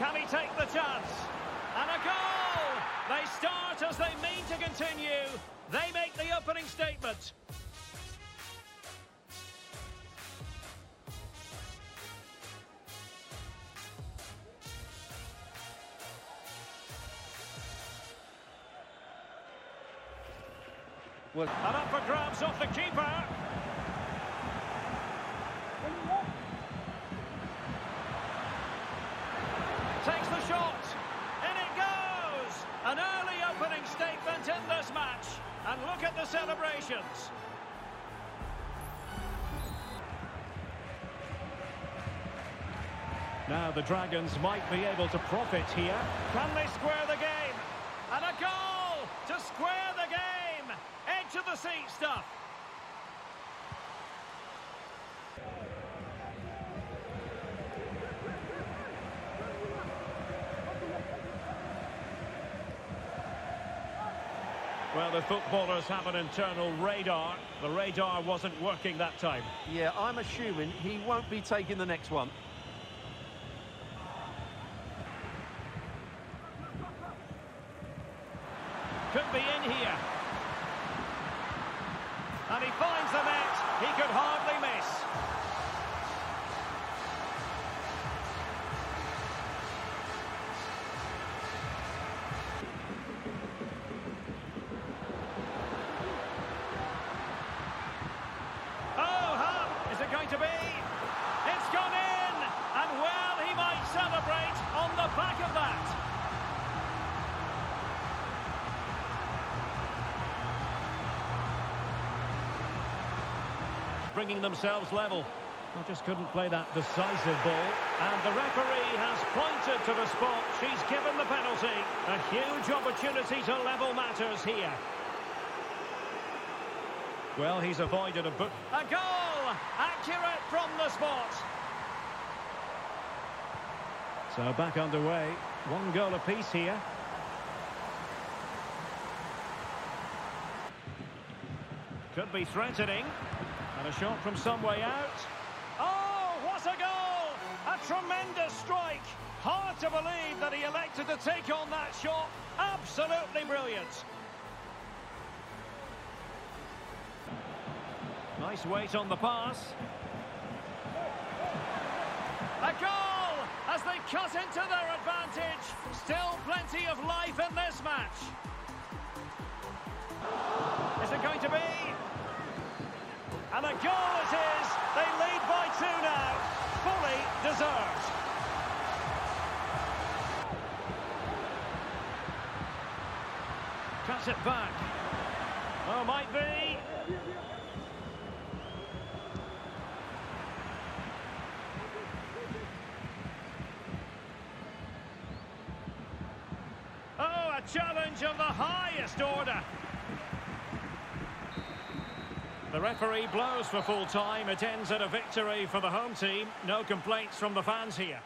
Can he take the chance? And a goal! They start as they mean to continue. They make the opening statement. Well, and up for grabs off the keeper. Takes the shot. In it goes. An early opening statement in this match. And look at the celebrations. Now the Dragons might be able to profit here. Can they square the game? And a goal to square the game. Edge of the seat stuff. Well, the footballers have an internal radar. The radar wasn't working that time. Yeah, I'm assuming he won't be taking the next one. Could be in here. And he finds the net. He could hardly miss. Bringing themselves level. Well, just couldn't play that decisive ball. And the referee has pointed to the spot. She's given the penalty. A huge opportunity to level matters here. Well, he's avoided a book. A goal! Accurate from the spot. So back underway. One goal apiece here. Could be threatening. And a shot from some way out. Oh, what a goal! A tremendous strike. Hard to believe that he elected to take on that shot. Absolutely brilliant. Nice weight on the pass. A goal as they cut into their advantage. Still plenty of life in this match. Is it going to be? A goal it is. They lead by two now. Fully deserved. Cuts it back. Oh, might be. Oh, a challenge of the highest order. The referee blows for full time. It ends at a victory for the home team. No complaints from the fans here.